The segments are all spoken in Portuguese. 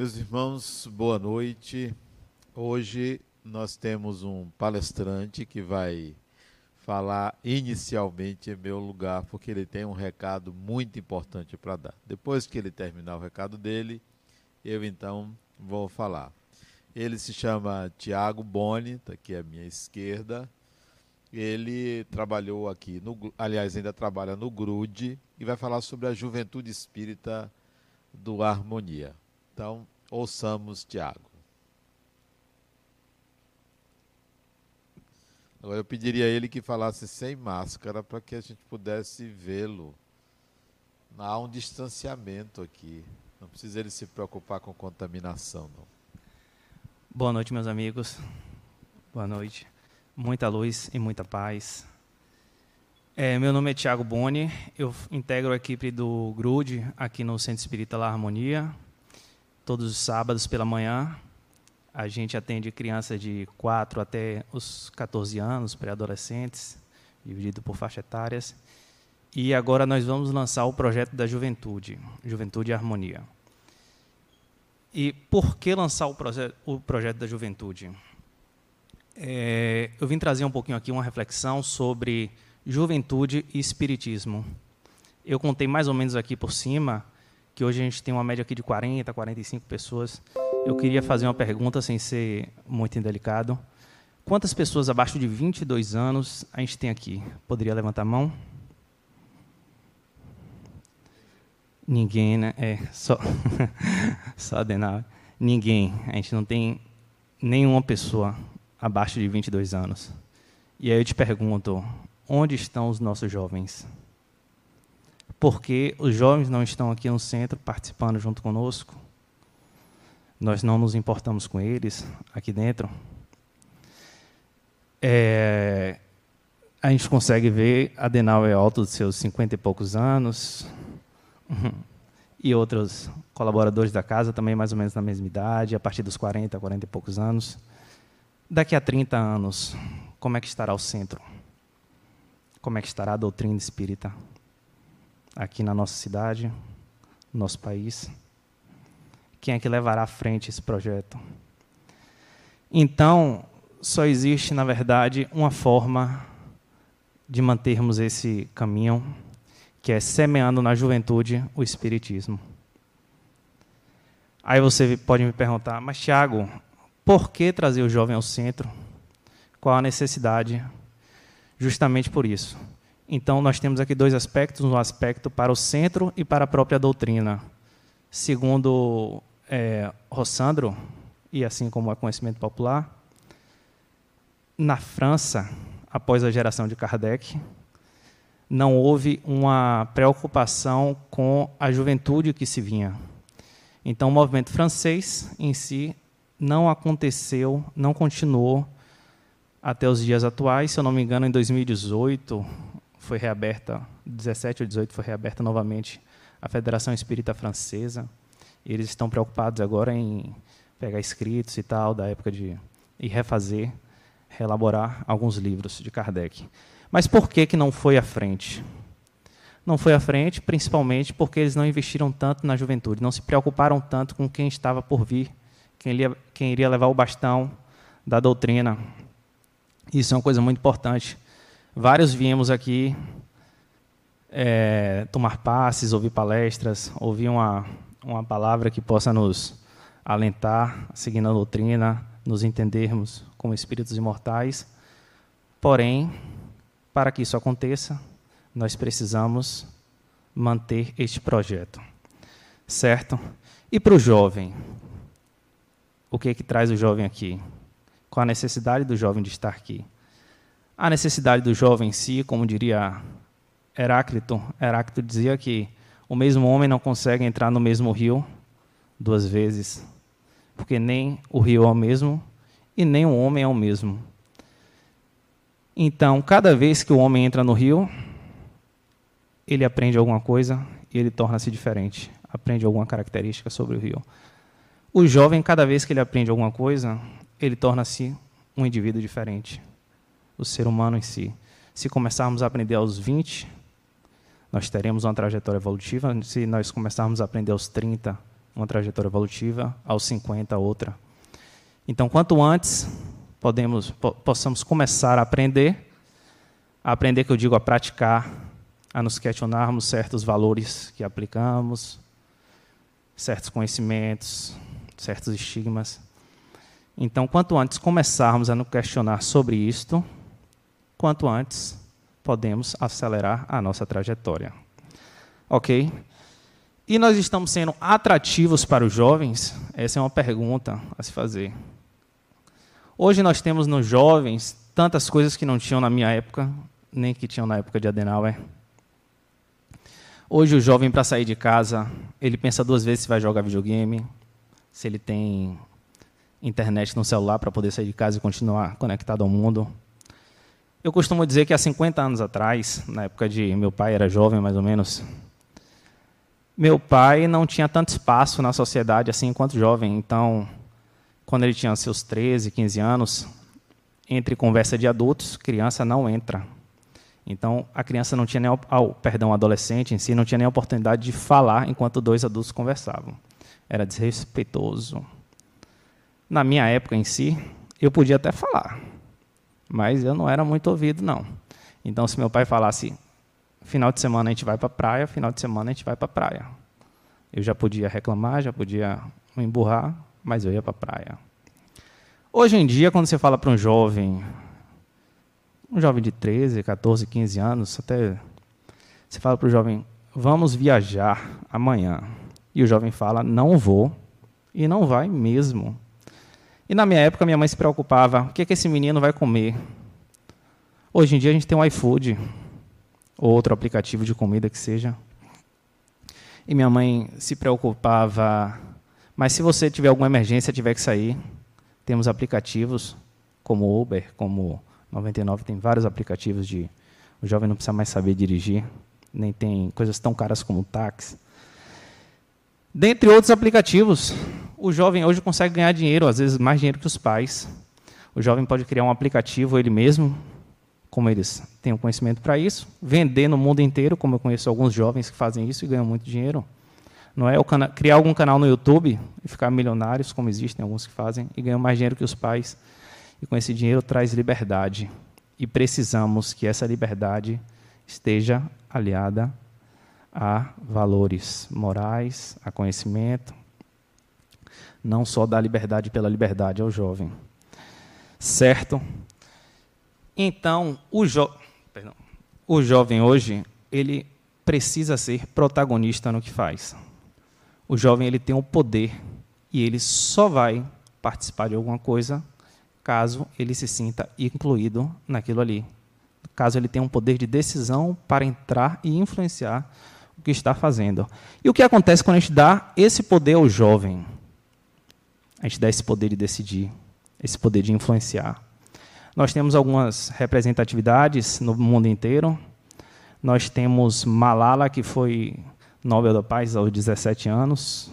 Meus irmãos, boa noite. Hoje nós temos um palestrante que vai falar inicialmente em meu lugar, porque ele tem um recado muito importante para dar. Depois que ele terminar o recado dele, eu então vou falar. Ele se chama Tiago Boni, está aqui à minha esquerda. Ele trabalhou aqui, no, aliás, ainda trabalha no GRUD e vai falar sobre a juventude espírita do Harmonia. Então, ouçamos Tiago. Agora eu pediria a ele que falasse sem máscara para que a gente pudesse vê-lo. Há um distanciamento aqui. Não precisa ele se preocupar com contaminação, não. Boa noite, meus amigos. Boa noite. Muita luz e muita paz. É, meu nome é Tiago Boni, eu integro a equipe do GRUD aqui no Centro Espírita La Harmonia, todos os sábados pela manhã. A gente atende crianças de 4 até os 14 anos, pré-adolescentes, dividido por faixas etárias. E agora nós vamos lançar o projeto da juventude, Juventude e Harmonia. E por que lançar o, proje o projeto da juventude? É, eu vim trazer um pouquinho aqui uma reflexão sobre juventude e espiritismo. Eu contei mais ou menos aqui por cima que hoje a gente tem uma média aqui de 40, 45 pessoas. Eu queria fazer uma pergunta sem ser muito indelicado. Quantas pessoas abaixo de 22 anos a gente tem aqui? Poderia levantar a mão? Ninguém, né? É, só, só Adenal. Ninguém. A gente não tem nenhuma pessoa abaixo de 22 anos. E aí eu te pergunto, onde estão os nossos jovens? Porque os jovens não estão aqui no centro participando junto conosco? Nós não nos importamos com eles aqui dentro? É, a gente consegue ver Adenal é alto dos seus 50 e poucos anos, e outros colaboradores da casa também mais ou menos na mesma idade, a partir dos 40, 40 e poucos anos. Daqui a 30 anos, como é que estará o centro? Como é que estará a doutrina espírita aqui na nossa cidade, no nosso país? Quem é que levará à frente esse projeto? Então, só existe, na verdade, uma forma de mantermos esse caminho que é semeando na juventude o espiritismo. Aí você pode me perguntar, mas Tiago, por que trazer o jovem ao centro? Qual a necessidade? Justamente por isso. Então, nós temos aqui dois aspectos: um aspecto para o centro e para a própria doutrina. Segundo é, Rossandro, e assim como é conhecimento popular, na França, após a geração de Kardec, não houve uma preocupação com a juventude que se vinha. Então, o movimento francês em si não aconteceu, não continuou até os dias atuais. Se eu não me engano, em 2018 foi reaberta, 17 ou 18 foi reaberta novamente a Federação Espírita Francesa. Eles estão preocupados agora em pegar escritos e tal da época de e refazer, reelaborar alguns livros de Kardec. Mas por que, que não foi à frente? Não foi à frente, principalmente porque eles não investiram tanto na juventude, não se preocuparam tanto com quem estava por vir, quem iria, quem iria levar o bastão da doutrina. Isso é uma coisa muito importante. Vários viemos aqui é, tomar passes, ouvir palestras, ouvir uma, uma palavra que possa nos alentar, seguindo a doutrina, nos entendermos como espíritos imortais. Porém, para que isso aconteça, nós precisamos manter este projeto. Certo? E para o jovem? O que é que traz o jovem aqui? Qual a necessidade do jovem de estar aqui? A necessidade do jovem em si, como diria Heráclito, Heráclito dizia que o mesmo homem não consegue entrar no mesmo rio duas vezes, porque nem o rio é o mesmo e nem o homem é o mesmo. Então, cada vez que o homem entra no rio, ele aprende alguma coisa e ele torna-se diferente, aprende alguma característica sobre o rio. O jovem, cada vez que ele aprende alguma coisa, ele torna-se um indivíduo diferente, o ser humano em si. Se começarmos a aprender aos 20, nós teremos uma trajetória evolutiva. Se nós começarmos a aprender aos 30, uma trajetória evolutiva, aos 50 outra. Então, quanto antes podemos, po possamos começar a aprender, a aprender que eu digo a praticar, a nos questionarmos certos valores que aplicamos, certos conhecimentos, certos estigmas. Então, quanto antes começarmos a nos questionar sobre isto, quanto antes podemos acelerar a nossa trajetória. Ok? E nós estamos sendo atrativos para os jovens? Essa é uma pergunta a se fazer. Hoje nós temos nos jovens tantas coisas que não tinham na minha época, nem que tinham na época de Adenauer. Hoje o jovem para sair de casa, ele pensa duas vezes se vai jogar videogame, se ele tem internet no celular para poder sair de casa e continuar conectado ao mundo. Eu costumo dizer que há 50 anos atrás, na época de meu pai era jovem mais ou menos, meu pai não tinha tanto espaço na sociedade assim enquanto jovem. Então, quando ele tinha seus 13, 15 anos, entre conversa de adultos, criança não entra. Então, a criança não tinha nem, oh, perdão, adolescente em si não tinha nem oportunidade de falar enquanto dois adultos conversavam. Era desrespeitoso. Na minha época em si, eu podia até falar, mas eu não era muito ouvido, não. Então, se meu pai falasse, final de semana a gente vai para a praia, final de semana a gente vai para a praia. Eu já podia reclamar, já podia me emburrar, mas eu ia para a praia. Hoje em dia, quando você fala para um jovem, um jovem de 13, 14, 15 anos, até você fala para o jovem, vamos viajar amanhã. E o jovem fala, não vou, e não vai mesmo. E na minha época, minha mãe se preocupava: o que, é que esse menino vai comer? Hoje em dia, a gente tem um iFood, ou outro aplicativo de comida que seja. E minha mãe se preocupava: mas se você tiver alguma emergência, tiver que sair, temos aplicativos como Uber, como 99, tem vários aplicativos de. O jovem não precisa mais saber dirigir, nem tem coisas tão caras como táxi. Dentre outros aplicativos, o jovem hoje consegue ganhar dinheiro, às vezes mais dinheiro que os pais. O jovem pode criar um aplicativo ele mesmo, como eles têm o conhecimento para isso, vender no mundo inteiro, como eu conheço alguns jovens que fazem isso e ganham muito dinheiro. Não é criar algum canal no YouTube e ficar milionários, como existem alguns que fazem, e ganham mais dinheiro que os pais. E com esse dinheiro traz liberdade. E precisamos que essa liberdade esteja aliada a valores morais, a conhecimento, não só dar liberdade pela liberdade ao jovem. Certo? Então, o, jo Perdão. o jovem hoje, ele precisa ser protagonista no que faz. O jovem ele tem o poder e ele só vai participar de alguma coisa caso ele se sinta incluído naquilo ali. Caso ele tenha um poder de decisão para entrar e influenciar o que está fazendo. E o que acontece quando a gente dá esse poder ao jovem? A gente dá esse poder de decidir, esse poder de influenciar. Nós temos algumas representatividades no mundo inteiro. Nós temos Malala, que foi Nobel da Paz aos 17 anos,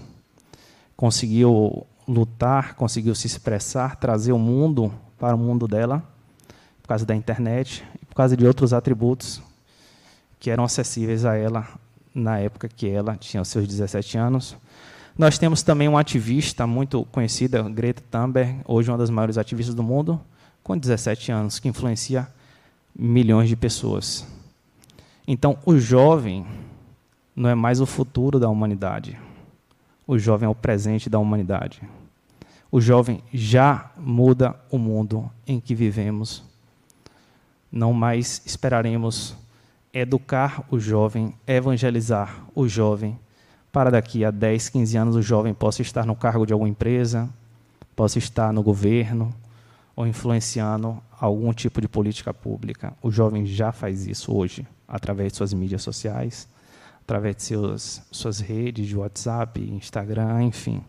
conseguiu lutar, conseguiu se expressar, trazer o mundo para o mundo dela, por causa da internet e por causa de outros atributos que eram acessíveis a ela na época que ela tinha os seus 17 anos. Nós temos também uma ativista muito conhecida, Greta Thunberg, hoje uma das maiores ativistas do mundo, com 17 anos, que influencia milhões de pessoas. Então, o jovem não é mais o futuro da humanidade. O jovem é o presente da humanidade. O jovem já muda o mundo em que vivemos. Não mais esperaremos educar o jovem, evangelizar o jovem para daqui a 10, 15 anos o jovem possa estar no cargo de alguma empresa, possa estar no governo ou influenciando algum tipo de política pública. O jovem já faz isso hoje, através de suas mídias sociais, através de seus, suas redes de WhatsApp, Instagram, enfim.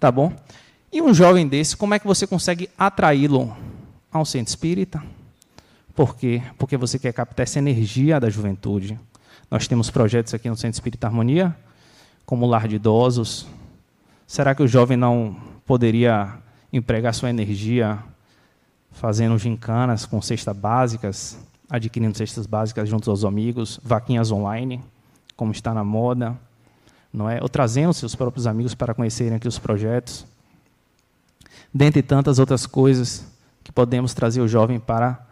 Tá bom? E um jovem desse, como é que você consegue atraí-lo a um centro espírita? Por quê? Porque você quer captar essa energia da juventude. Nós temos projetos aqui no Centro Espírita Harmonia, como o lar de idosos. Será que o jovem não poderia empregar sua energia fazendo gincanas com cestas básicas, adquirindo cestas básicas junto aos amigos, vaquinhas online, como está na moda, não é? Ou trazendo seus próprios amigos para conhecerem aqui os projetos. Dentre tantas outras coisas que podemos trazer o jovem para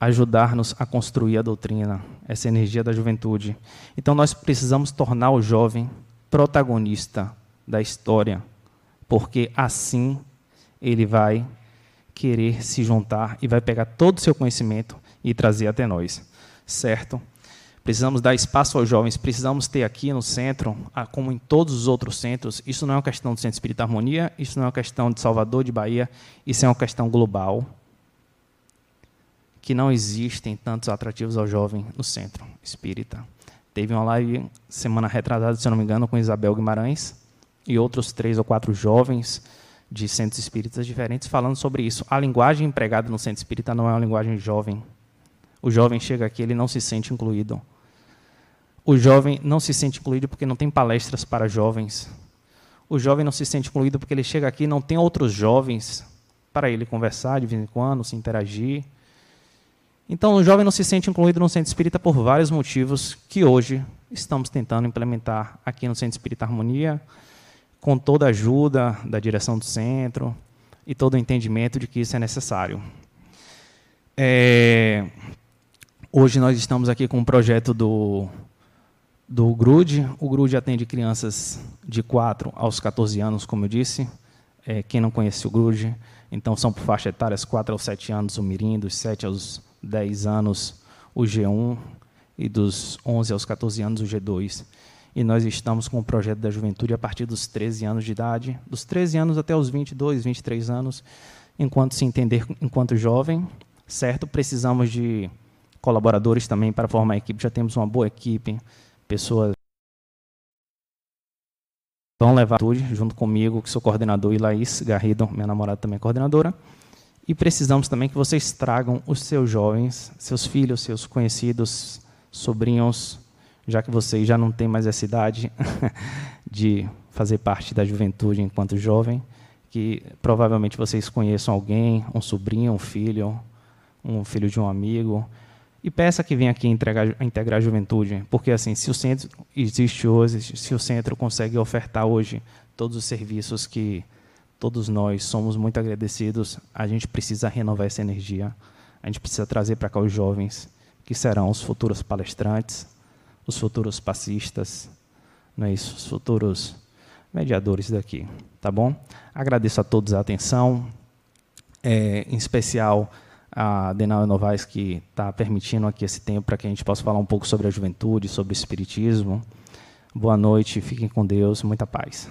ajudar-nos a construir a doutrina, essa energia da juventude. Então nós precisamos tornar o jovem protagonista da história, porque assim ele vai querer se juntar e vai pegar todo o seu conhecimento e trazer até nós, certo? Precisamos dar espaço aos jovens, precisamos ter aqui no centro, como em todos os outros centros, isso não é uma questão do Centro Espírita Harmonia, isso não é uma questão de Salvador, de Bahia, isso é uma questão global, que não existem tantos atrativos ao jovem no centro espírita. Teve uma live semana retrasada, se não me engano, com Isabel Guimarães e outros três ou quatro jovens de centros espíritas diferentes falando sobre isso. A linguagem empregada no centro espírita não é uma linguagem jovem. O jovem chega aqui, ele não se sente incluído. O jovem não se sente incluído porque não tem palestras para jovens. O jovem não se sente incluído porque ele chega aqui e não tem outros jovens para ele conversar de vez em quando, se interagir. Então, o jovem não se sente incluído no centro espírita por vários motivos que hoje estamos tentando implementar aqui no Centro Espírita Harmonia, com toda a ajuda da direção do centro e todo o entendimento de que isso é necessário. É, hoje nós estamos aqui com um projeto do, do GRUD. O GRUD atende crianças de 4 aos 14 anos, como eu disse. É, quem não conhece o GRUD, então são por faixa etárias 4 aos 7 anos o Mirim, dos 7 aos 10 anos o G1 e dos 11 aos 14 anos o G2. E nós estamos com o projeto da juventude a partir dos 13 anos de idade, dos 13 anos até os 22, 23 anos, enquanto se entender enquanto jovem, certo? Precisamos de colaboradores também para formar a equipe. Já temos uma boa equipe, pessoas vão levar junto comigo, que sou coordenador, e Laís Garrido, minha namorada também é coordenadora. E precisamos também que vocês tragam os seus jovens, seus filhos, seus conhecidos, sobrinhos, já que vocês já não têm mais essa idade de fazer parte da juventude enquanto jovem, que provavelmente vocês conheçam alguém, um sobrinho, um filho, um filho de um amigo, e peça que venha aqui integrar, integrar a juventude, porque assim, se o centro existe hoje, se o centro consegue ofertar hoje todos os serviços que todos nós somos muito agradecidos. A gente precisa renovar essa energia. A gente precisa trazer para cá os jovens, que serão os futuros palestrantes, os futuros passistas, não é isso? Os futuros mediadores daqui, tá bom? Agradeço a todos a atenção, é, em especial a Denal Novaes, que está permitindo aqui esse tempo para que a gente possa falar um pouco sobre a juventude, sobre o espiritismo. Boa noite, fiquem com Deus, muita paz.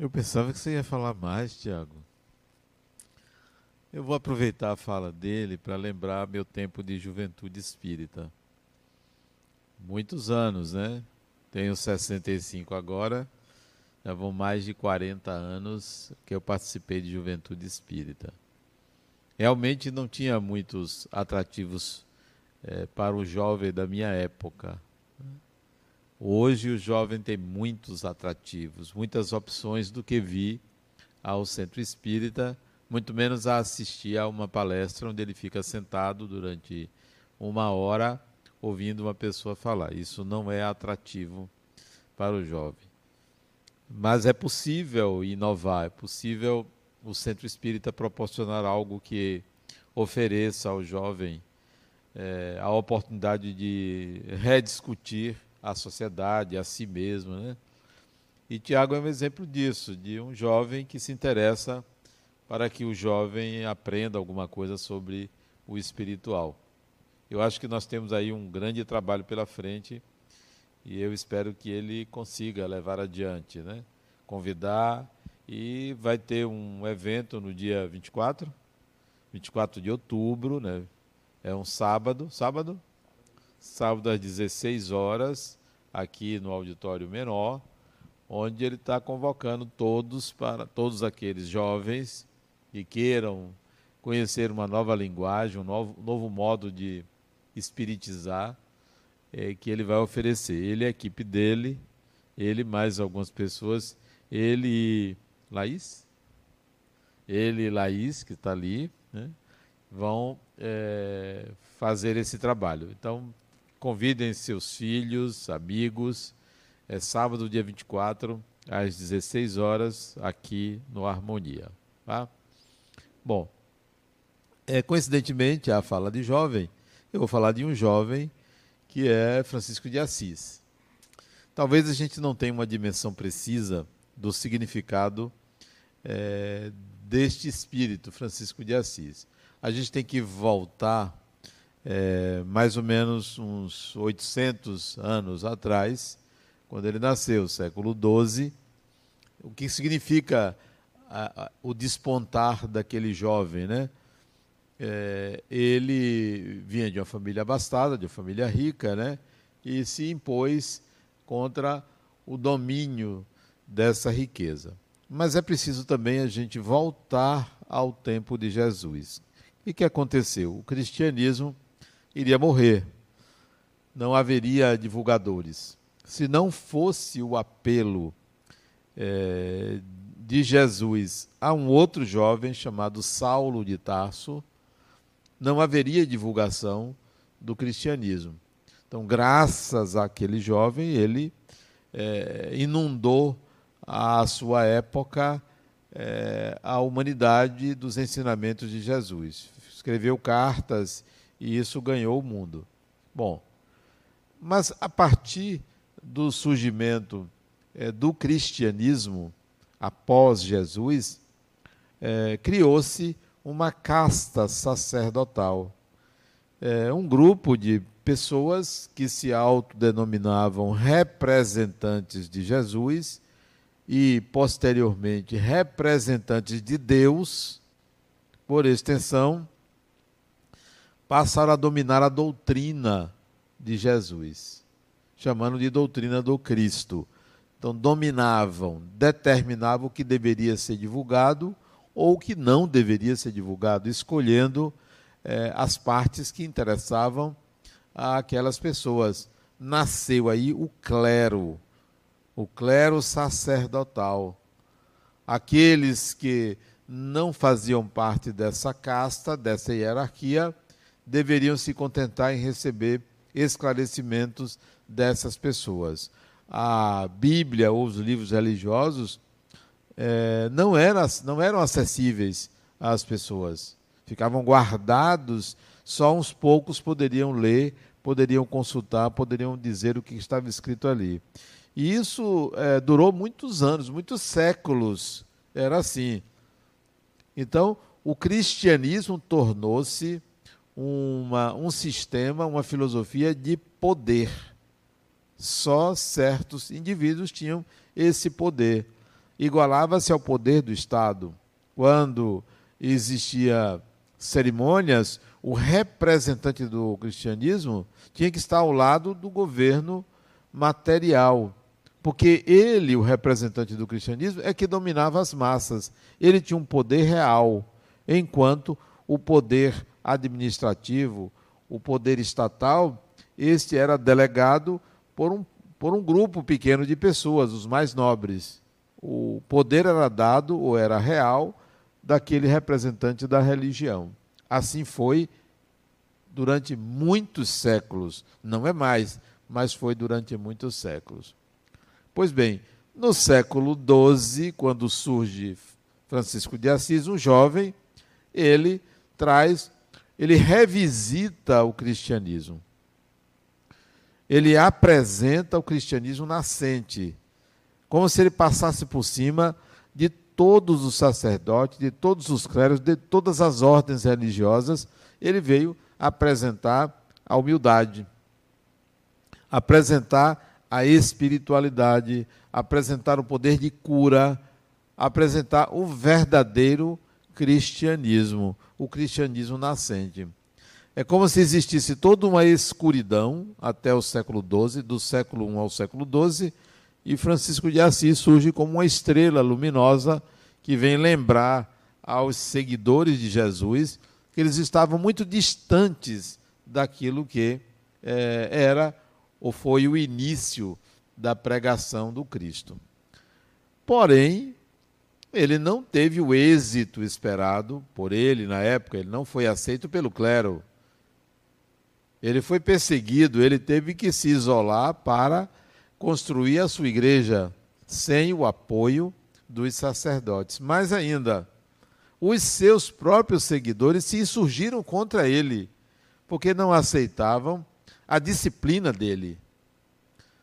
Eu pensava que você ia falar mais, Tiago. Eu vou aproveitar a fala dele para lembrar meu tempo de juventude espírita. Muitos anos, né? Tenho 65 agora, já vão mais de 40 anos que eu participei de juventude espírita. Realmente não tinha muitos atrativos é, para o jovem da minha época. Hoje o jovem tem muitos atrativos, muitas opções do que vir ao centro espírita, muito menos a assistir a uma palestra onde ele fica sentado durante uma hora ouvindo uma pessoa falar. Isso não é atrativo para o jovem. Mas é possível inovar, é possível o centro espírita proporcionar algo que ofereça ao jovem é, a oportunidade de rediscutir à sociedade, a si mesmo. Né? E Tiago é um exemplo disso, de um jovem que se interessa para que o jovem aprenda alguma coisa sobre o espiritual. Eu acho que nós temos aí um grande trabalho pela frente e eu espero que ele consiga levar adiante, né? Convidar e vai ter um evento no dia 24, 24 de outubro, né? É um sábado, sábado? Sábado às 16 horas, aqui no auditório menor, onde ele está convocando todos para todos aqueles jovens que queiram conhecer uma nova linguagem, um novo, novo modo de espiritizar, é, que ele vai oferecer. Ele, a equipe dele, ele mais algumas pessoas, ele Laís, ele e Laís, que está ali, né? vão é, fazer esse trabalho. Então, convidem seus filhos, amigos. É sábado, dia 24, às 16 horas, aqui no Harmonia. Tá? Bom, é, coincidentemente, a fala de jovem, eu vou falar de um jovem que é Francisco de Assis. Talvez a gente não tenha uma dimensão precisa do significado é, deste espírito, Francisco de Assis. A gente tem que voltar é, mais ou menos uns 800 anos atrás, quando ele nasceu, século XII. O que significa a, a, o despontar daquele jovem, né? É, ele vinha de uma família abastada, de uma família rica, né? E se impôs contra o domínio dessa riqueza. Mas é preciso também a gente voltar ao tempo de Jesus. O que aconteceu? O cristianismo iria morrer. Não haveria divulgadores. Se não fosse o apelo é, de Jesus a um outro jovem chamado Saulo de Tarso, não haveria divulgação do cristianismo. Então, graças àquele jovem, ele é, inundou a sua época é, a humanidade dos ensinamentos de Jesus. Escreveu cartas e isso ganhou o mundo. Bom, mas a partir do surgimento é, do cristianismo após Jesus, é, criou-se uma casta sacerdotal. É, um grupo de pessoas que se autodenominavam representantes de Jesus e, posteriormente, representantes de Deus, por extensão, passaram a dominar a doutrina de Jesus, chamando de doutrina do Cristo. Então, dominavam, determinavam o que deveria ser divulgado ou o que não deveria ser divulgado, escolhendo eh, as partes que interessavam àquelas pessoas. Nasceu aí o clero, o clero sacerdotal. Aqueles que não faziam parte dessa casta, dessa hierarquia, deveriam se contentar em receber esclarecimentos dessas pessoas. A Bíblia ou os livros religiosos é, não, eram, não eram acessíveis às pessoas. Ficavam guardados, só uns poucos poderiam ler, poderiam consultar, poderiam dizer o que estava escrito ali. E isso é, durou muitos anos, muitos séculos. Era assim. Então, o cristianismo tornou-se uma, um sistema, uma filosofia de poder. Só certos indivíduos tinham esse poder. Igualava-se ao poder do Estado. Quando existia cerimônias, o representante do cristianismo tinha que estar ao lado do governo material, porque ele, o representante do cristianismo, é que dominava as massas. Ele tinha um poder real, enquanto o poder administrativo, o poder estatal, este era delegado por um, por um grupo pequeno de pessoas, os mais nobres. O poder era dado, ou era real, daquele representante da religião. Assim foi durante muitos séculos. Não é mais, mas foi durante muitos séculos. Pois bem, no século XII, quando surge Francisco de Assis, um jovem, ele traz ele revisita o cristianismo. Ele apresenta o cristianismo nascente, como se ele passasse por cima de todos os sacerdotes, de todos os clérigos, de todas as ordens religiosas. Ele veio apresentar a humildade, apresentar a espiritualidade, apresentar o poder de cura, apresentar o verdadeiro cristianismo, o cristianismo nascente. É como se existisse toda uma escuridão até o século XII, do século I ao século XII, e Francisco de Assis surge como uma estrela luminosa que vem lembrar aos seguidores de Jesus que eles estavam muito distantes daquilo que é, era ou foi o início da pregação do Cristo. Porém, ele não teve o êxito esperado por ele na época, ele não foi aceito pelo clero. Ele foi perseguido, ele teve que se isolar para construir a sua igreja sem o apoio dos sacerdotes. Mais ainda, os seus próprios seguidores se insurgiram contra ele, porque não aceitavam a disciplina dele,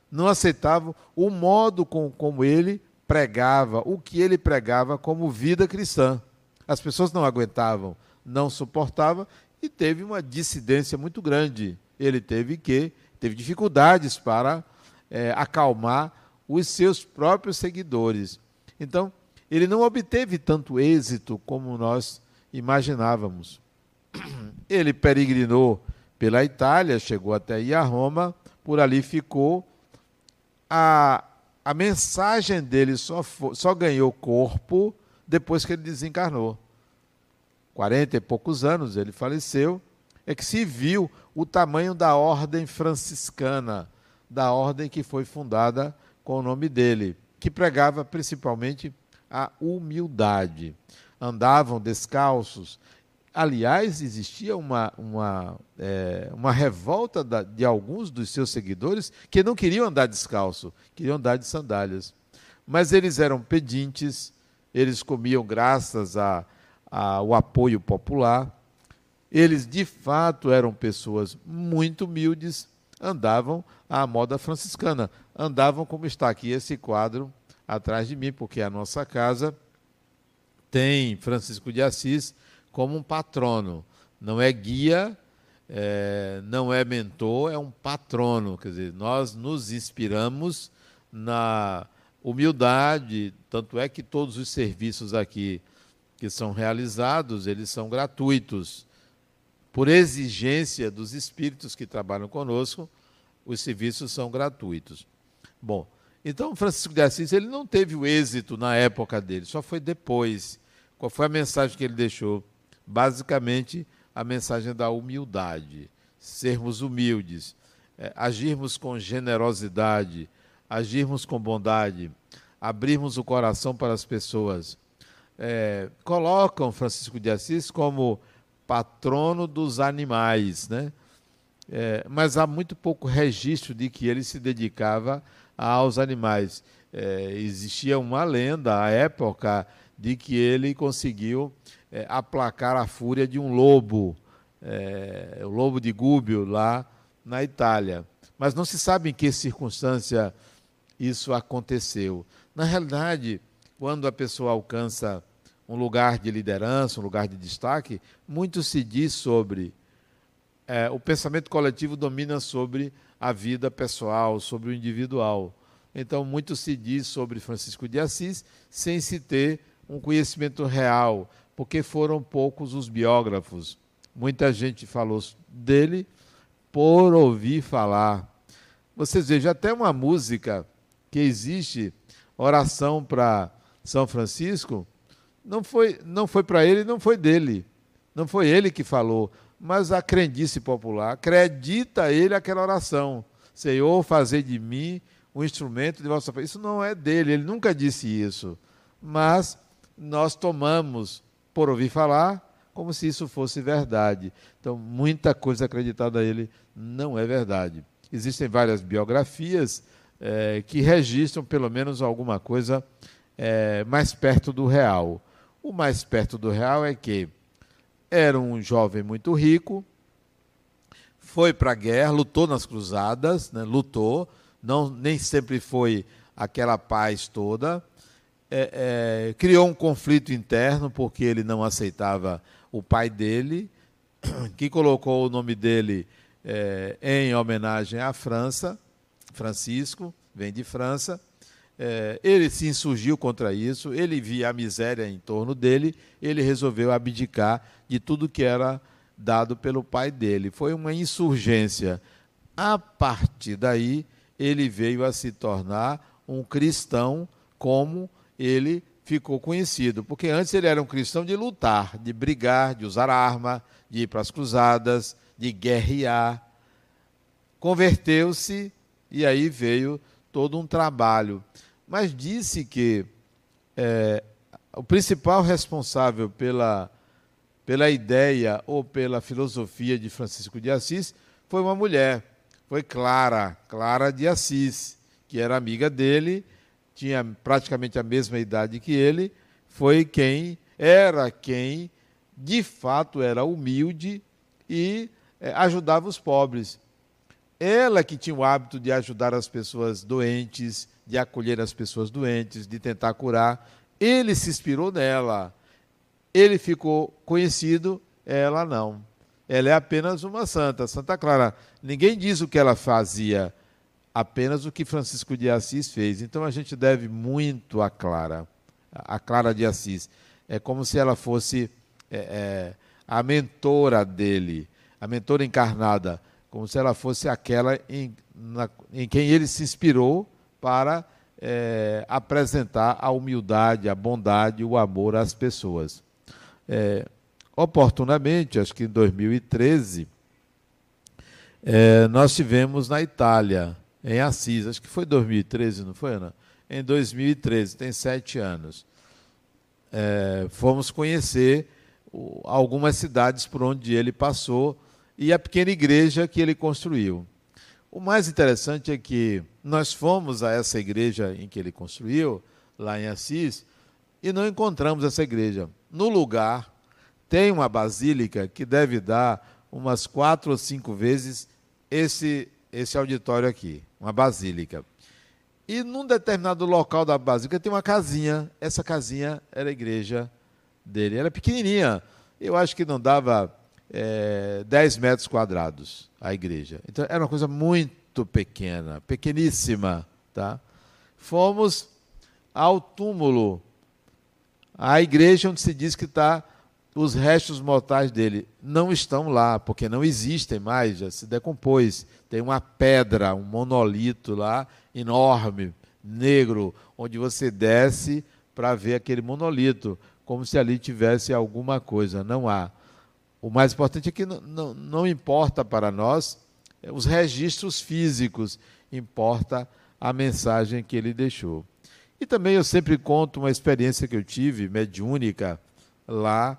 não aceitavam o modo com, como ele pregava, o que ele pregava como vida cristã. As pessoas não aguentavam, não suportavam e teve uma dissidência muito grande. Ele teve que, teve dificuldades para é, acalmar os seus próprios seguidores. Então, ele não obteve tanto êxito como nós imaginávamos. Ele peregrinou pela Itália, chegou até aí a Roma, por ali ficou. A, a mensagem dele só, foi, só ganhou corpo depois que ele desencarnou. 40 e poucos anos ele faleceu, é que se viu o tamanho da ordem franciscana, da ordem que foi fundada com o nome dele, que pregava principalmente a humildade. Andavam descalços. Aliás, existia uma, uma, é, uma revolta da, de alguns dos seus seguidores que não queriam andar descalço, queriam andar de sandálias. Mas eles eram pedintes, eles comiam graças ao apoio popular. Eles, de fato, eram pessoas muito humildes, andavam à moda franciscana, andavam como está aqui esse quadro atrás de mim, porque a nossa casa tem Francisco de Assis como um patrono. Não é guia, é, não é mentor, é um patrono. Quer dizer, nós nos inspiramos na humildade, tanto é que todos os serviços aqui que são realizados, eles são gratuitos. Por exigência dos espíritos que trabalham conosco, os serviços são gratuitos. Bom, então, Francisco de Assis ele não teve o êxito na época dele, só foi depois. Qual foi a mensagem que ele deixou? Basicamente, a mensagem da humildade, sermos humildes, é, agirmos com generosidade, agirmos com bondade, abrirmos o coração para as pessoas. É, colocam Francisco de Assis como patrono dos animais, né? É, mas há muito pouco registro de que ele se dedicava aos animais. É, existia uma lenda à época de que ele conseguiu é, aplacar a fúria de um lobo, é, o lobo de Gúbio, lá na Itália. Mas não se sabe em que circunstância isso aconteceu. Na realidade, quando a pessoa alcança um lugar de liderança, um lugar de destaque, muito se diz sobre. É, o pensamento coletivo domina sobre a vida pessoal, sobre o individual. Então, muito se diz sobre Francisco de Assis sem se ter um conhecimento real, porque foram poucos os biógrafos. Muita gente falou dele por ouvir falar. Vocês vejam, até uma música que existe, oração para São Francisco, não foi, não foi para ele, não foi dele. Não foi ele que falou, mas a crendice popular acredita ele aquela oração. Senhor, fazer de mim um instrumento de vossa. Isso não é dele, ele nunca disse isso. Mas nós tomamos por ouvir falar como se isso fosse verdade. Então, muita coisa acreditada a ele não é verdade. Existem várias biografias é, que registram pelo menos alguma coisa é, mais perto do real. O mais perto do real é que era um jovem muito rico, foi para a guerra, lutou nas cruzadas, né, lutou, não, nem sempre foi aquela paz toda. É, é, criou um conflito interno porque ele não aceitava o pai dele, que colocou o nome dele é, em homenagem à França, Francisco, vem de França. É, ele se insurgiu contra isso, ele via a miséria em torno dele, ele resolveu abdicar de tudo que era dado pelo pai dele. Foi uma insurgência. A partir daí, ele veio a se tornar um cristão como ele ficou conhecido. Porque antes ele era um cristão de lutar, de brigar, de usar arma, de ir para as cruzadas, de guerrear. Converteu-se e aí veio todo um trabalho. Mas disse que é, o principal responsável pela, pela ideia ou pela filosofia de Francisco de Assis foi uma mulher, foi Clara, Clara de Assis, que era amiga dele, tinha praticamente a mesma idade que ele, foi quem era quem de fato era humilde e é, ajudava os pobres. Ela que tinha o hábito de ajudar as pessoas doentes, de acolher as pessoas doentes, de tentar curar, ele se inspirou nela. Ele ficou conhecido, ela não. Ela é apenas uma santa, Santa Clara. Ninguém diz o que ela fazia, apenas o que Francisco de Assis fez. Então a gente deve muito a Clara, a Clara de Assis. É como se ela fosse é, é, a mentora dele, a mentora encarnada, como se ela fosse aquela em, na, em quem ele se inspirou para é, apresentar a humildade, a bondade, o amor às pessoas. É, oportunamente, acho que em 2013, é, nós tivemos na Itália, em Assis, acho que foi 2013, não foi, Ana? Em 2013, tem sete anos. É, fomos conhecer algumas cidades por onde ele passou e a pequena igreja que ele construiu. O mais interessante é que nós fomos a essa igreja em que ele construiu, lá em Assis, e não encontramos essa igreja. No lugar, tem uma basílica que deve dar umas quatro ou cinco vezes esse, esse auditório aqui, uma basílica. E num determinado local da basílica tem uma casinha. Essa casinha era a igreja dele. Era pequenininha. Eu acho que não dava é, 10 metros quadrados a igreja. Então era uma coisa muito pequena, pequeníssima. Tá? Fomos ao túmulo, a igreja onde se diz que está os restos mortais dele. Não estão lá, porque não existem mais, já se decompôs. Tem uma pedra, um monolito lá, enorme, negro, onde você desce para ver aquele monolito, como se ali tivesse alguma coisa. Não há. O mais importante é que não, não, não importa para nós é, os registros físicos, importa a mensagem que ele deixou. E também eu sempre conto uma experiência que eu tive, mediúnica, lá,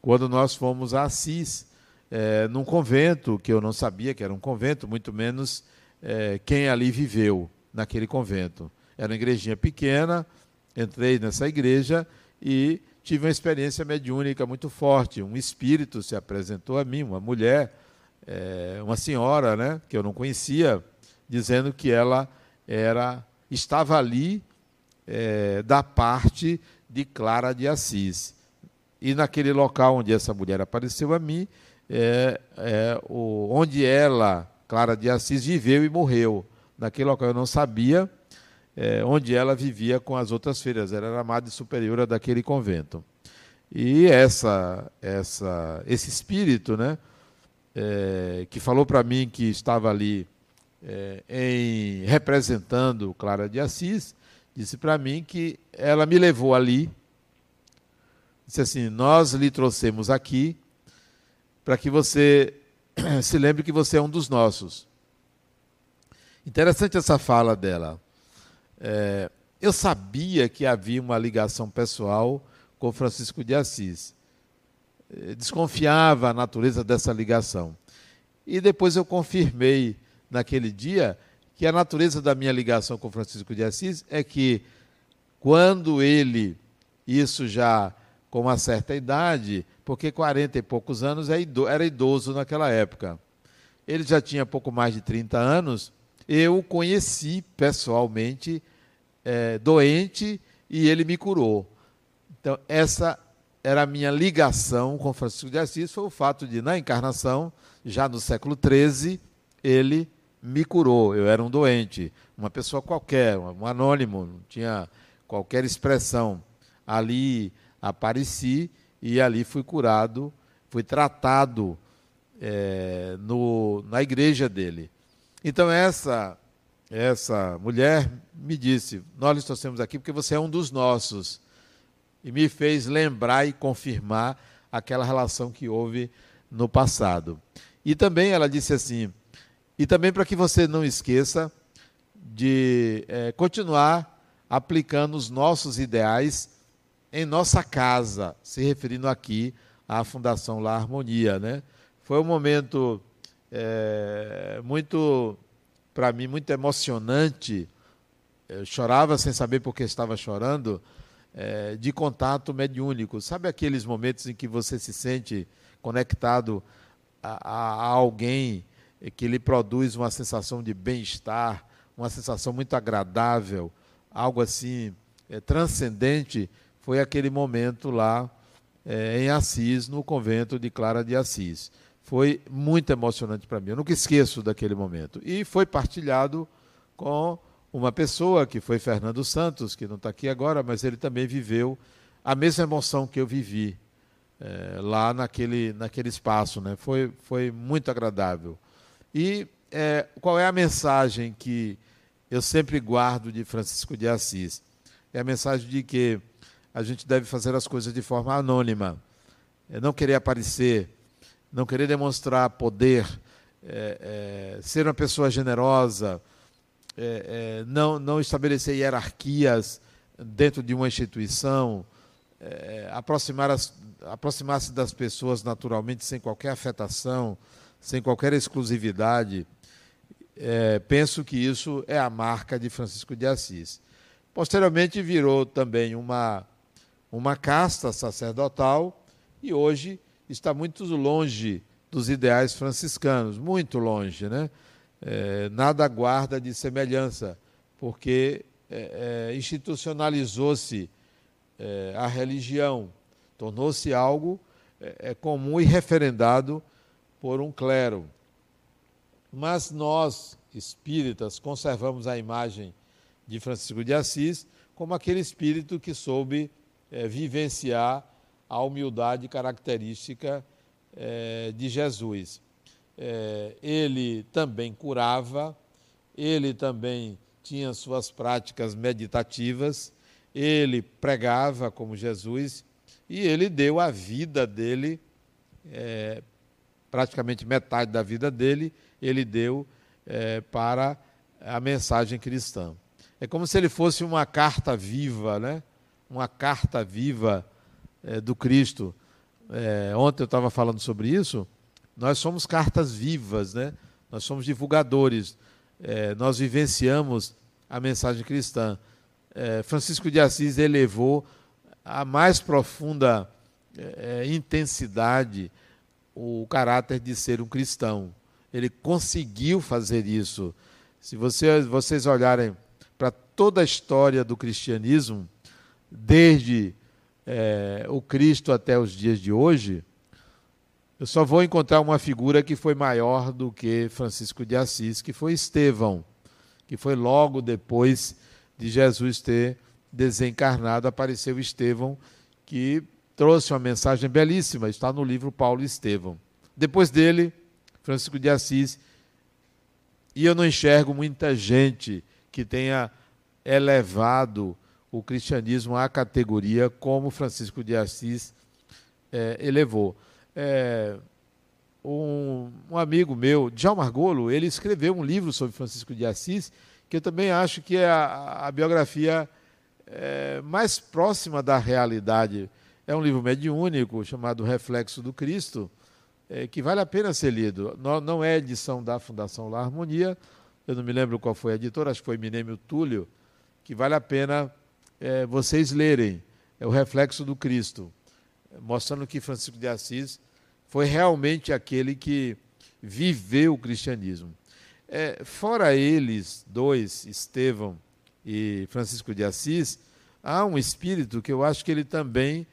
quando nós fomos a Assis, é, num convento, que eu não sabia que era um convento, muito menos é, quem ali viveu naquele convento. Era uma igrejinha pequena, entrei nessa igreja e tive uma experiência mediúnica muito forte. Um espírito se apresentou a mim, uma mulher, é, uma senhora, né, que eu não conhecia, dizendo que ela era estava ali é, da parte de Clara de Assis. E naquele local onde essa mulher apareceu a mim, é, é, o, onde ela, Clara de Assis, viveu e morreu. Naquele local eu não sabia, é, onde ela vivia com as outras filhas. Ela era a madre superiora daquele convento. E essa, essa, esse espírito, né, é, que falou para mim que estava ali é, em, representando Clara de Assis, disse para mim que ela me levou ali, disse assim: Nós lhe trouxemos aqui para que você se lembre que você é um dos nossos. Interessante essa fala dela. É, eu sabia que havia uma ligação pessoal com Francisco de Assis. É, desconfiava a natureza dessa ligação. E depois eu confirmei naquele dia que a natureza da minha ligação com Francisco de Assis é que quando ele, isso já com uma certa idade, porque 40 e poucos anos é era idoso naquela época. Ele já tinha pouco mais de 30 anos eu o conheci pessoalmente é, doente e ele me curou. Então, essa era a minha ligação com Francisco de Assis, foi o fato de, na encarnação, já no século XIII, ele me curou. Eu era um doente, uma pessoa qualquer, um anônimo, não tinha qualquer expressão. Ali apareci e ali fui curado, fui tratado é, no, na igreja dele. Então essa essa mulher me disse: "Nós trouxemos aqui porque você é um dos nossos". E me fez lembrar e confirmar aquela relação que houve no passado. E também ela disse assim: e também para que você não esqueça de é, continuar aplicando os nossos ideais em nossa casa, se referindo aqui à Fundação La Harmonia. Né? Foi um momento é, muito, para mim, muito emocionante. Eu chorava sem saber por que estava chorando, é, de contato mediúnico. Sabe aqueles momentos em que você se sente conectado a, a, alguém que lhe produz uma sensação de bem-estar, uma sensação muito agradável, algo assim é, transcendente? Foi aquele momento lá é, em Assis, no convento de Clara de Assis. Foi muito emocionante para mim. Eu nunca esqueço daquele momento. E foi partilhado com uma pessoa que foi Fernando Santos, que não está aqui agora, mas ele também viveu a mesma emoção que eu vivi é, lá naquele, naquele espaço. Né? Foi, foi muito agradável. E é, qual é a mensagem que eu sempre guardo de Francisco de Assis? É a mensagem de que a gente deve fazer as coisas de forma anônima, é não querer aparecer, não querer demonstrar poder, é, é, ser uma pessoa generosa, é, é, não, não estabelecer hierarquias dentro de uma instituição, é, aproximar-se aproximar das pessoas naturalmente, sem qualquer afetação, sem qualquer exclusividade. Penso que isso é a marca de Francisco de Assis. Posteriormente virou também uma, uma casta sacerdotal e hoje está muito longe dos ideais franciscanos, muito longe, né? é, nada guarda de semelhança, porque é, é, institucionalizou-se é, a religião, tornou-se algo é, é, comum e referendado por um clero. Mas nós, espíritas, conservamos a imagem de Francisco de Assis como aquele espírito que soube vivenciar a humildade característica de Jesus é, ele também curava, ele também tinha suas práticas meditativas, ele pregava como Jesus e ele deu a vida dele, é, praticamente metade da vida dele, ele deu é, para a mensagem cristã. É como se ele fosse uma carta viva, né? Uma carta viva é, do Cristo. É, ontem eu estava falando sobre isso nós somos cartas vivas, né? nós somos divulgadores, é, nós vivenciamos a mensagem cristã. É, Francisco de Assis elevou a mais profunda é, é intensidade o caráter de ser um cristão. Ele conseguiu fazer isso. Se você, vocês olharem para toda a história do cristianismo, desde é, o Cristo até os dias de hoje, eu só vou encontrar uma figura que foi maior do que Francisco de Assis, que foi Estevão, que foi logo depois de Jesus ter desencarnado, apareceu Estevão, que trouxe uma mensagem belíssima, está no livro Paulo e Estevão. Depois dele, Francisco de Assis, e eu não enxergo muita gente que tenha elevado o cristianismo à categoria como Francisco de Assis é, elevou. É, um, um, amigo meu, Djalma Margolo, ele escreveu um livro sobre Francisco de Assis, que eu também acho que é a, a biografia é, mais próxima da realidade. É um livro mediúnico chamado Reflexo do Cristo, é, que vale a pena ser lido. Não, não, é edição da Fundação La Harmonia, eu não me lembro qual foi a editora, acho que foi Minêmio Túlio, que vale a pena é, vocês lerem. É o Reflexo do Cristo, mostrando que Francisco de Assis foi realmente aquele que viveu o cristianismo. É, fora eles dois, Estevão e Francisco de Assis, há um espírito que eu acho que ele também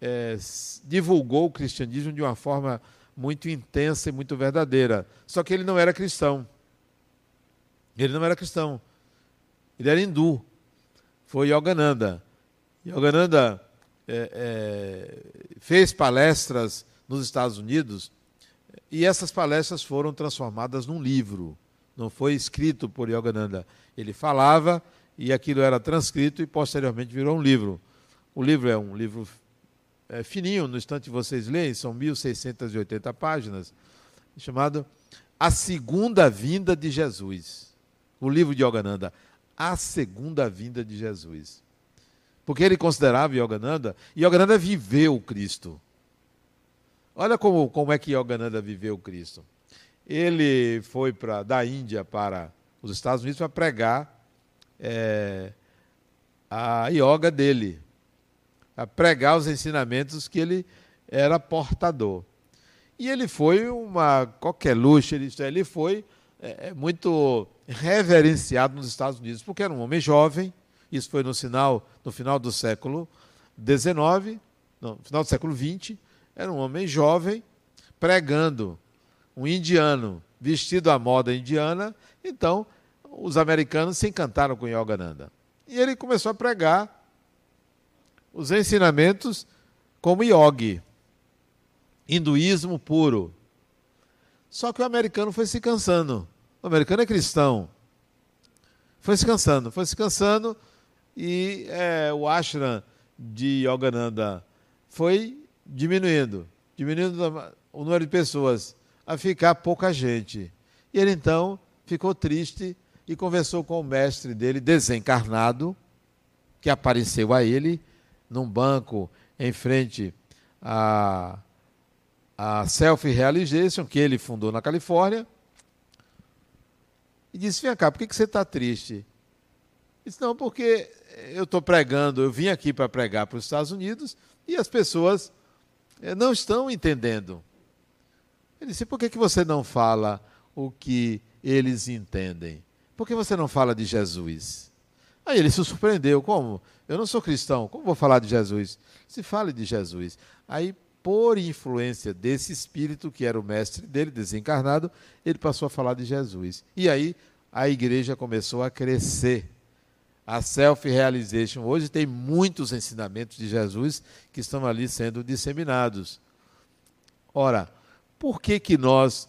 é, divulgou o cristianismo de uma forma muito intensa e muito verdadeira. Só que ele não era cristão. Ele não era cristão. Ele era hindu. Foi Yogananda. Yogananda é, é, fez palestras nos Estados Unidos, e essas palestras foram transformadas num livro. Não foi escrito por Yogananda. Ele falava e aquilo era transcrito e posteriormente virou um livro. O livro é um livro é, fininho, no instante vocês leem, são 1.680 páginas, chamado A Segunda Vinda de Jesus. O livro de Yogananda, A Segunda Vinda de Jesus. Porque ele considerava Yogananda, e Yogananda viveu o Cristo. Olha como, como é que Yogananda viveu o Cristo. Ele foi pra, da Índia para os Estados Unidos para pregar é, a yoga dele, a pregar os ensinamentos que ele era portador. E ele foi uma qualquer luxo, ele, ele foi é, é, muito reverenciado nos Estados Unidos, porque era um homem jovem, isso foi no final, no final do século XIX, no final do século XX, era um homem jovem pregando, um indiano vestido à moda indiana, então os americanos se encantaram com Yogananda. E ele começou a pregar os ensinamentos como yogi, hinduísmo puro. Só que o americano foi se cansando. O americano é cristão. Foi se cansando, foi se cansando e é, o ashram de Yogananda foi diminuindo, diminuindo o número de pessoas, a ficar pouca gente. E ele então ficou triste e conversou com o mestre dele, desencarnado, que apareceu a ele num banco em frente a a Self Realization, que ele fundou na Califórnia, e disse: Vem cá, por que, que você está triste? Ele disse: Não, porque eu estou pregando, eu vim aqui para pregar para os Estados Unidos e as pessoas eh, não estão entendendo. Ele disse: Por que, que você não fala o que eles entendem? Por que você não fala de Jesus? Aí ele se surpreendeu: Como? Eu não sou cristão, como vou falar de Jesus? Se fale de Jesus. Aí por influência desse espírito que era o mestre dele, desencarnado, ele passou a falar de Jesus. E aí a igreja começou a crescer. A self-realization hoje tem muitos ensinamentos de Jesus que estão ali sendo disseminados. Ora, por que, que nós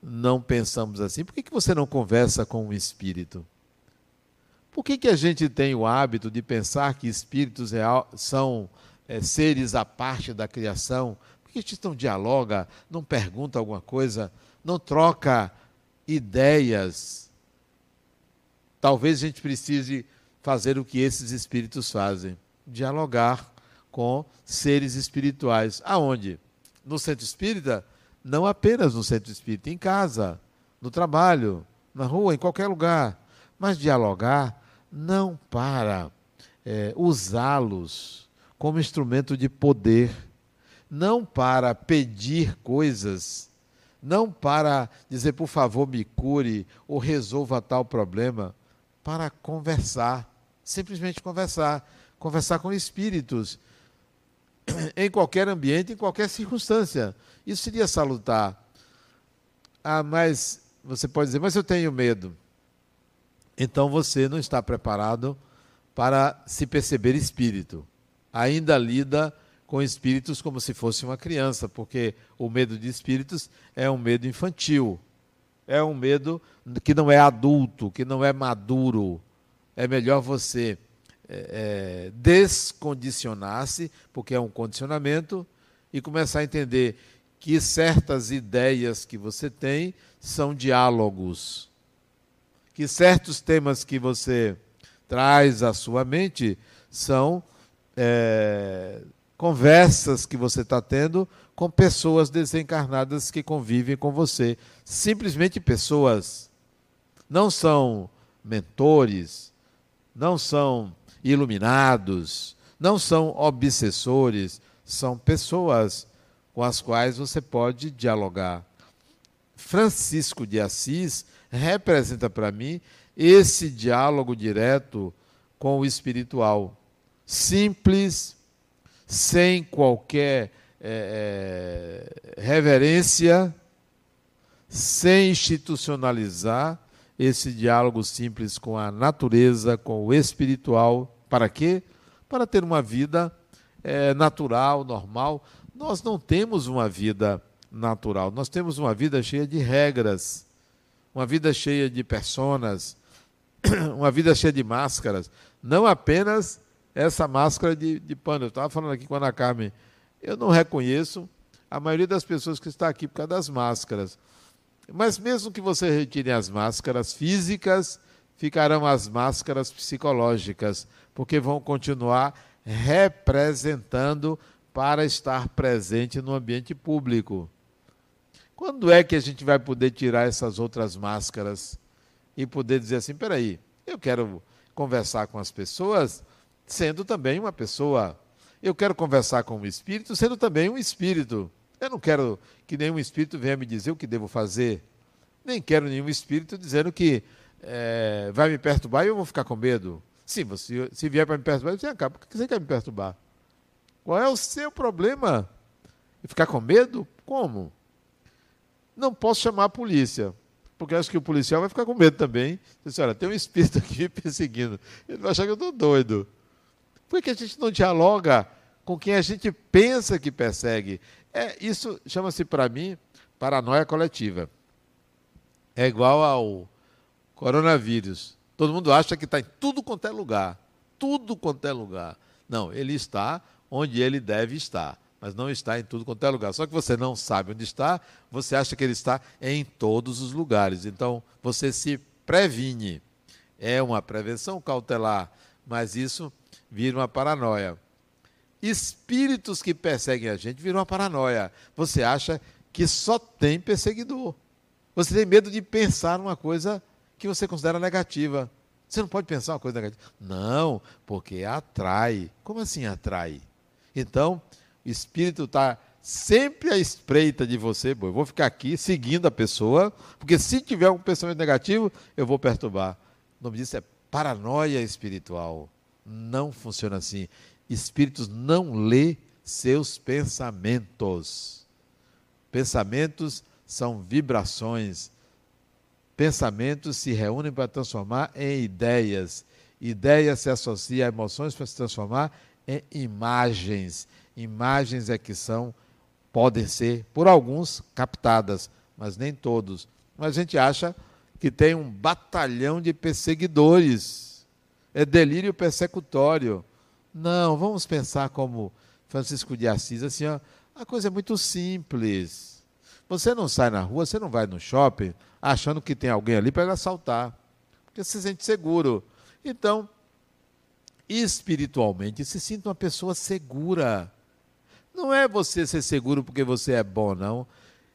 não pensamos assim? Por que, que você não conversa com o espírito? Por que, que a gente tem o hábito de pensar que espíritos real, são é, seres à parte da criação? Por que a gente não dialoga, não pergunta alguma coisa, não troca ideias? Talvez a gente precise fazer o que esses espíritos fazem: dialogar com seres espirituais. Aonde? No centro espírita? Não apenas no centro espírita, em casa, no trabalho, na rua, em qualquer lugar. Mas dialogar não para é, usá-los como instrumento de poder, não para pedir coisas, não para dizer, por favor, me cure ou resolva tal problema, para conversar, simplesmente conversar, conversar com espíritos, em qualquer ambiente, em qualquer circunstância. Isso seria salutar. Ah, mas você pode dizer, mas eu tenho medo. Então você não está preparado para se perceber espírito ainda lida com espíritos como se fosse uma criança, porque o medo de espíritos é um medo infantil, é um medo que não é adulto, que não é maduro. É melhor você é, é, descondicionar-se, porque é um condicionamento, e começar a entender que certas ideias que você tem são diálogos, que certos temas que você traz à sua mente são é, conversas que você está tendo com pessoas desencarnadas que convivem com você. Simplesmente pessoas. Não são mentores, não são iluminados, não são obsessores, são pessoas com as quais você pode dialogar. Francisco de Assis representa para mim esse diálogo direto com o espiritual simples, sem qualquer é, é, reverência, sem institucionalizar esse diálogo simples com a natureza, com o espiritual. Para quê? Para ter uma vida é, natural, normal. Nós não temos uma vida natural, nós temos uma vida cheia de regras, uma vida cheia de personas, uma vida cheia de máscaras, não apenas essa máscara de, de pano. Eu estava falando aqui com a Ana Carmen. Eu não reconheço a maioria das pessoas que está aqui por causa das máscaras. Mas mesmo que você retire as máscaras físicas, ficarão as máscaras psicológicas, porque vão continuar representando para estar presente no ambiente público. Quando é que a gente vai poder tirar essas outras máscaras e poder dizer assim: peraí, eu quero conversar com as pessoas sendo também uma pessoa. Eu quero conversar com um espírito sendo também um espírito. Eu não quero que nenhum espírito venha me dizer o que devo fazer. Nem quero nenhum espírito dizendo que é, vai me perturbar e eu vou ficar com medo. Sim, você, se vier para me perturbar, você acaba. Por que você quer me perturbar? Qual é o seu problema? Ficar com medo? Como? Não posso chamar a polícia, porque acho que o policial vai ficar com medo também. Diz, olha, tem um espírito aqui me perseguindo. Ele vai achar que eu estou doido. Por que a gente não dialoga com quem a gente pensa que persegue? É, isso chama-se para mim paranoia coletiva. É igual ao coronavírus. Todo mundo acha que está em tudo quanto é lugar. Tudo quanto é lugar. Não, ele está onde ele deve estar mas não está em tudo quanto é lugar. Só que você não sabe onde está, você acha que ele está em todos os lugares. Então, você se previne. É uma prevenção cautelar, mas isso vira uma paranoia. Espíritos que perseguem a gente viram uma paranoia. Você acha que só tem perseguidor. Você tem medo de pensar uma coisa que você considera negativa. Você não pode pensar uma coisa negativa. Não, porque atrai. Como assim atrai? Então, o espírito está sempre à espreita de você. Bom, eu vou ficar aqui seguindo a pessoa, porque se tiver um pensamento negativo, eu vou perturbar. O nome disso é paranoia espiritual. Não funciona assim. Espíritos não lê seus pensamentos. Pensamentos são vibrações. Pensamentos se reúnem para transformar em ideias. Ideias se associam a emoções para se transformar em imagens imagens é que são, podem ser, por alguns, captadas, mas nem todos. Mas a gente acha que tem um batalhão de perseguidores. É delírio persecutório. Não, vamos pensar como Francisco de Assis, assim, ó, a coisa é muito simples. Você não sai na rua, você não vai no shopping achando que tem alguém ali para assaltar, porque você se sente seguro. Então, espiritualmente, se sinta uma pessoa segura. Não é você ser seguro porque você é bom, não.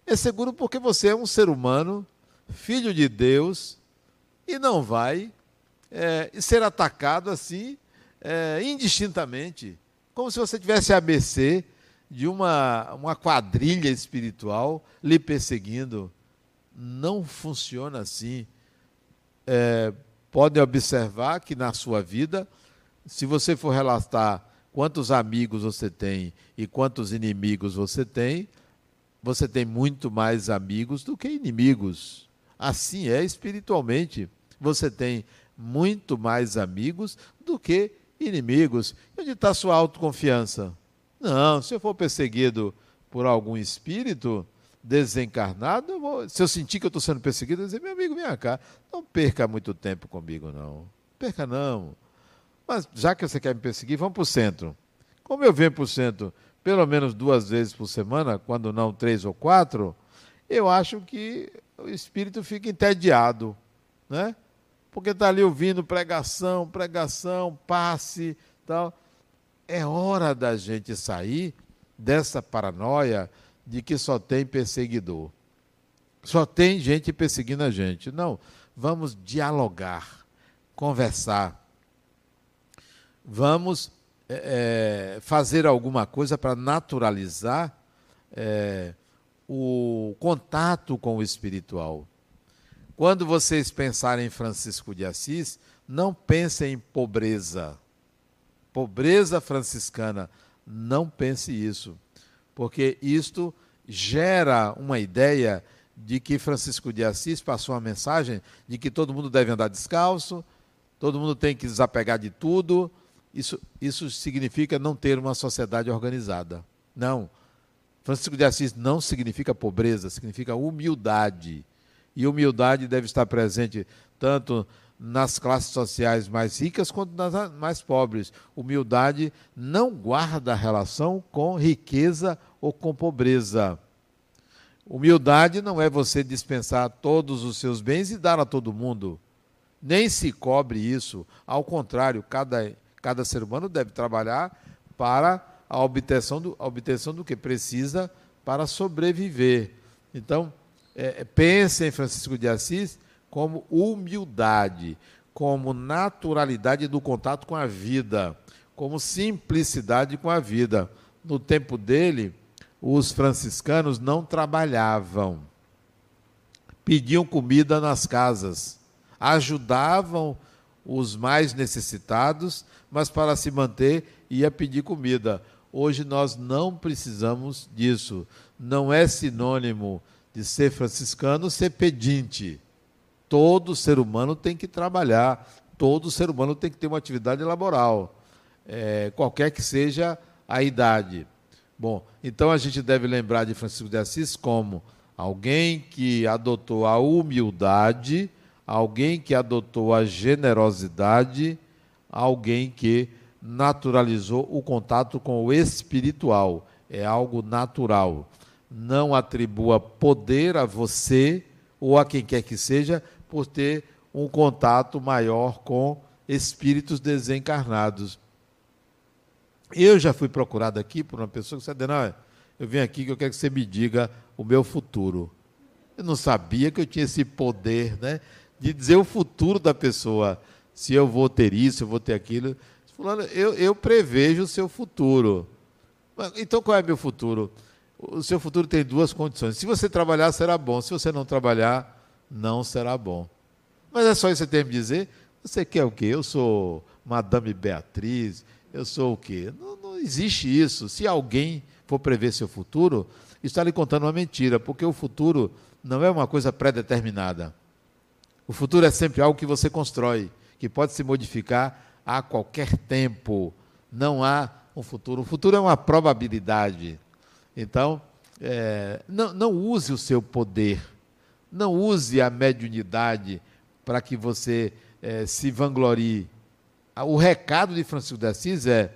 É seguro porque você é um ser humano, filho de Deus, e não vai é, ser atacado assim, é, indistintamente, como se você tivesse ABC de uma, uma quadrilha espiritual lhe perseguindo. Não funciona assim. É, podem observar que na sua vida, se você for relatar quantos amigos você tem e quantos inimigos você tem, você tem muito mais amigos do que inimigos. Assim é espiritualmente. Você tem muito mais amigos do que inimigos. Onde está sua autoconfiança? Não, se eu for perseguido por algum espírito desencarnado, eu vou, se eu sentir que eu estou sendo perseguido, eu vou dizer, meu amigo, vem cá, não perca muito tempo comigo, não. Perca não. Mas já que você quer me perseguir, vamos para o centro. Como eu venho para o centro pelo menos duas vezes por semana, quando não três ou quatro, eu acho que o espírito fica entediado, né? Porque está ali ouvindo pregação, pregação, passe, tal. É hora da gente sair dessa paranoia de que só tem perseguidor. Só tem gente perseguindo a gente. Não, vamos dialogar, conversar, vamos é, fazer alguma coisa para naturalizar é, o contato com o espiritual. Quando vocês pensarem em Francisco de Assis, não pensem em pobreza. Pobreza franciscana. Não pense isso. Porque isto gera uma ideia de que Francisco de Assis passou uma mensagem de que todo mundo deve andar descalço, todo mundo tem que desapegar de tudo, isso, isso significa não ter uma sociedade organizada. Não. Francisco de Assis não significa pobreza, significa humildade. E humildade deve estar presente tanto nas classes sociais mais ricas quanto nas mais pobres. Humildade não guarda relação com riqueza ou com pobreza. Humildade não é você dispensar todos os seus bens e dar a todo mundo. Nem se cobre isso. Ao contrário, cada Cada ser humano deve trabalhar para a obtenção do, a obtenção do que precisa para sobreviver. Então, é, pense em Francisco de Assis como humildade, como naturalidade do contato com a vida, como simplicidade com a vida. No tempo dele, os franciscanos não trabalhavam, pediam comida nas casas, ajudavam os mais necessitados, mas para se manter ia pedir comida. Hoje nós não precisamos disso. Não é sinônimo de ser franciscano ser pedinte. Todo ser humano tem que trabalhar, todo ser humano tem que ter uma atividade laboral, é, qualquer que seja a idade. Bom, então a gente deve lembrar de Francisco de Assis como alguém que adotou a humildade, alguém que adotou a generosidade, alguém que naturalizou o contato com o espiritual. É algo natural. Não atribua poder a você ou a quem quer que seja por ter um contato maior com espíritos desencarnados. Eu já fui procurado aqui por uma pessoa que disse: não, eu vim aqui que eu quero que você me diga o meu futuro. Eu não sabia que eu tinha esse poder né, de dizer o futuro da pessoa. Se eu vou ter isso, eu vou ter aquilo. Fulano, eu, eu prevejo o seu futuro. Então qual é meu futuro? O seu futuro tem duas condições. Se você trabalhar, será bom. Se você não trabalhar, não será bom. Mas é só isso que você tem a me dizer? Você quer o quê? Eu sou Madame Beatriz, eu sou o quê? Não, não existe isso. Se alguém for prever seu futuro, está lhe contando uma mentira, porque o futuro não é uma coisa pré-determinada. O futuro é sempre algo que você constrói, que pode se modificar a qualquer tempo. Não há um futuro. O futuro é uma probabilidade. Então, é, não, não use o seu poder, não use a mediunidade para que você é, se vanglorie. O recado de Francisco de Assis é,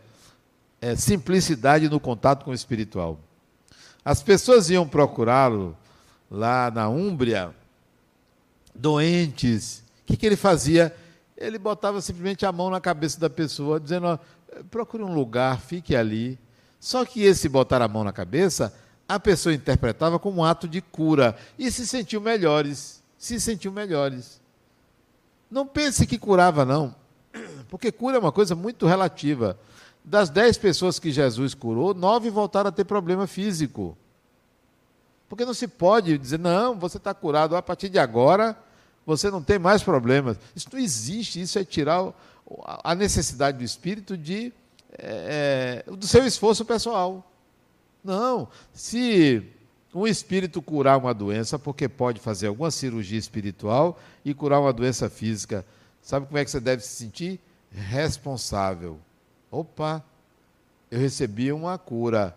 é simplicidade no contato com o espiritual. As pessoas iam procurá-lo lá na Úmbria, doentes. O que, que ele fazia? Ele botava simplesmente a mão na cabeça da pessoa, dizendo: procure um lugar, fique ali. Só que esse botar a mão na cabeça, a pessoa interpretava como um ato de cura e se sentiu melhores. Se sentiu melhores. Não pense que curava, não, porque cura é uma coisa muito relativa. Das dez pessoas que Jesus curou, nove voltaram a ter problema físico. Porque não se pode dizer, não, você está curado, a partir de agora você não tem mais problemas. Isso não existe, isso é tirar a necessidade do espírito de, é, do seu esforço pessoal. Não, se um espírito curar uma doença, porque pode fazer alguma cirurgia espiritual e curar uma doença física, sabe como é que você deve se sentir? Responsável. Opa, eu recebi uma cura.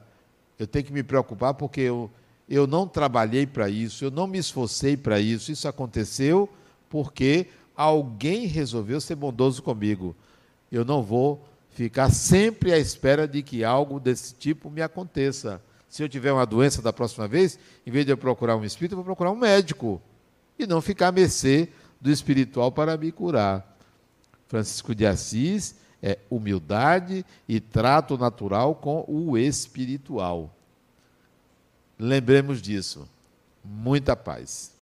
Eu tenho que me preocupar porque eu, eu não trabalhei para isso, eu não me esforcei para isso, isso aconteceu porque alguém resolveu ser bondoso comigo. Eu não vou ficar sempre à espera de que algo desse tipo me aconteça. Se eu tiver uma doença da próxima vez, em vez de eu procurar um espírito, eu vou procurar um médico. E não ficar à mercê do espiritual para me curar. Francisco de Assis é humildade e trato natural com o espiritual. Lembremos disso. Muita paz.